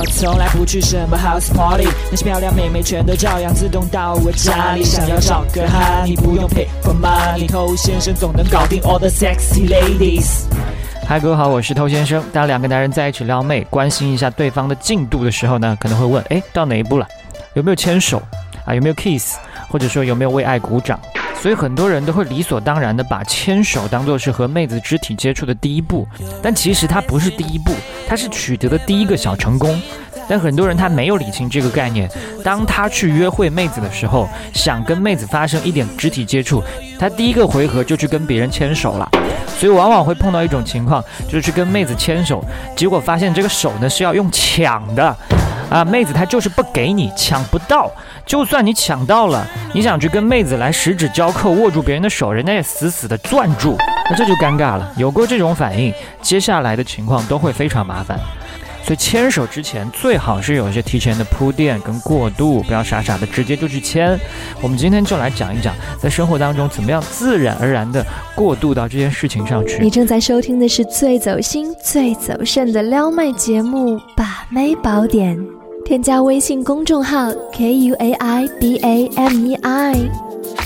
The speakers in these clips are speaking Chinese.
我从来不去什么 house party，那些漂亮妹妹全都照样自动到我家里。想要找个哈，你不用 pay for money，偷先生总能搞定 all the sexy ladies。嗨，各位好，我是偷先生。当两个男人在一起撩妹，关心一下对方的进度的时候呢，可能会问：哎，到哪一步了？有没有牵手？啊，有没有 kiss？或者说有没有为爱鼓掌？所以很多人都会理所当然的把牵手当做是和妹子肢体接触的第一步，但其实它不是第一步，它是取得的第一个小成功。但很多人他没有理清这个概念，当他去约会妹子的时候，想跟妹子发生一点肢体接触，他第一个回合就去跟别人牵手了，所以往往会碰到一种情况，就是去跟妹子牵手，结果发现这个手呢是要用抢的。啊，妹子她就是不给你抢不到，就算你抢到了，你想去跟妹子来十指交扣握住别人的手，人家也死死的攥住，那这就尴尬了。有过这种反应，接下来的情况都会非常麻烦。所以牵手之前最好是有一些提前的铺垫跟过渡，不要傻傻的直接就去牵。我们今天就来讲一讲，在生活当中怎么样自然而然的过渡到这件事情上去。你正在收听的是最走心、最走肾的撩妹节目《把妹宝典》。添加微信公众号 k u a i b a m e i，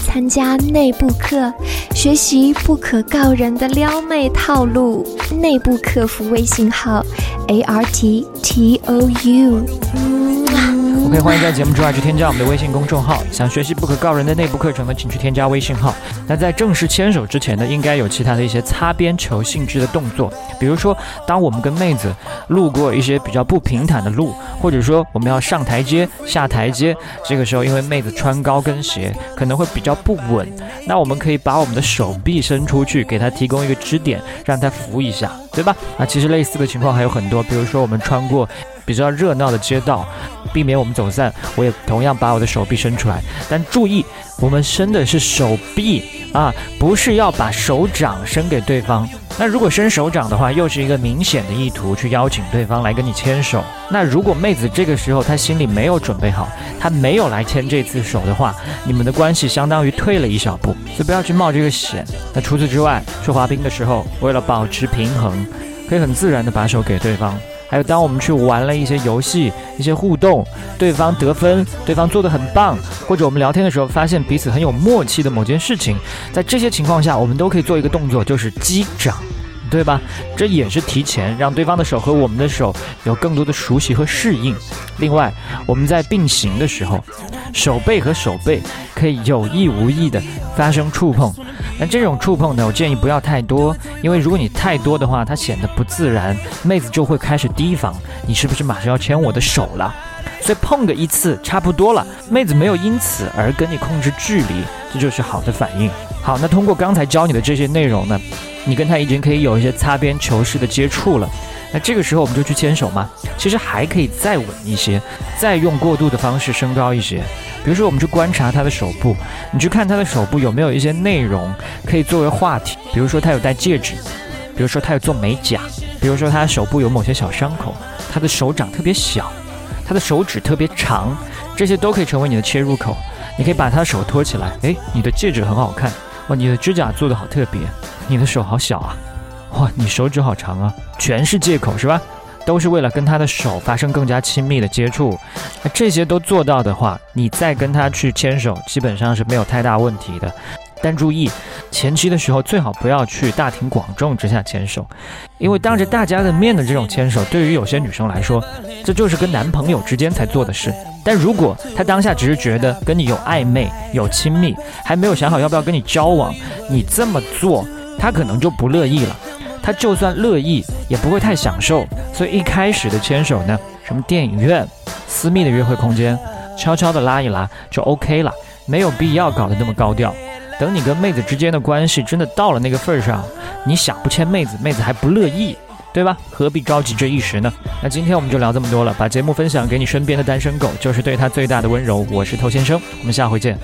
参加内部课，学习不可告人的撩妹套路。内部客服微信号 a r t t o u。OK，欢迎在节目之外去添加我们的微信公众号。想学习不可告人的内部课程呢，请去添加微信号。那在正式牵手之前呢，应该有其他的一些擦边球性质的动作，比如说，当我们跟妹子路过一些比较不平坦的路，或者说我们要上台阶、下台阶，这个时候因为妹子穿高跟鞋可能会比较不稳，那我们可以把我们的手臂伸出去，给她提供一个支点，让她扶一下，对吧？啊，其实类似的情况还有很多，比如说我们穿过。比较热闹的街道，避免我们走散，我也同样把我的手臂伸出来。但注意，我们伸的是手臂啊，不是要把手掌伸给对方。那如果伸手掌的话，又是一个明显的意图去邀请对方来跟你牵手。那如果妹子这个时候她心里没有准备好，她没有来牵这次手的话，你们的关系相当于退了一小步，所以不要去冒这个险。那除此之外，去滑冰的时候，为了保持平衡，可以很自然的把手给对方。还有，当我们去玩了一些游戏、一些互动，对方得分，对方做的很棒，或者我们聊天的时候发现彼此很有默契的某件事情，在这些情况下，我们都可以做一个动作，就是击掌，对吧？这也是提前让对方的手和我们的手有更多的熟悉和适应。另外，我们在并行的时候，手背和手背可以有意无意的发生触碰。那这种触碰呢，我建议不要太多，因为如果你太多的话，它显得不自然，妹子就会开始提防你是不是马上要牵我的手了。所以碰个一次差不多了，妹子没有因此而跟你控制距离，这就是好的反应。好，那通过刚才教你的这些内容呢，你跟他已经可以有一些擦边球式的接触了。那这个时候我们就去牵手吗？其实还可以再稳一些，再用过渡的方式升高一些。比如说，我们去观察他的手部，你去看他的手部有没有一些内容可以作为话题。比如说，他有戴戒指，比如说他有做美甲，比如说他的手部有某些小伤口，他的手掌特别小，他的手指特别长，这些都可以成为你的切入口。你可以把他的手托起来，诶，你的戒指很好看，哇，你的指甲做的好特别，你的手好小啊。哇，你手指好长啊，全是借口是吧？都是为了跟他的手发生更加亲密的接触。那这些都做到的话，你再跟他去牵手，基本上是没有太大问题的。但注意，前期的时候最好不要去大庭广众之下牵手，因为当着大家的面的这种牵手，对于有些女生来说，这就是跟男朋友之间才做的事。但如果她当下只是觉得跟你有暧昧、有亲密，还没有想好要不要跟你交往，你这么做，他可能就不乐意了。他就算乐意，也不会太享受。所以一开始的牵手呢，什么电影院、私密的约会空间，悄悄的拉一拉就 OK 了，没有必要搞得那么高调。等你跟妹子之间的关系真的到了那个份儿上，你想不牵妹子，妹子还不乐意，对吧？何必着急这一时呢？那今天我们就聊这么多了，把节目分享给你身边的单身狗，就是对他最大的温柔。我是头先生，我们下回见。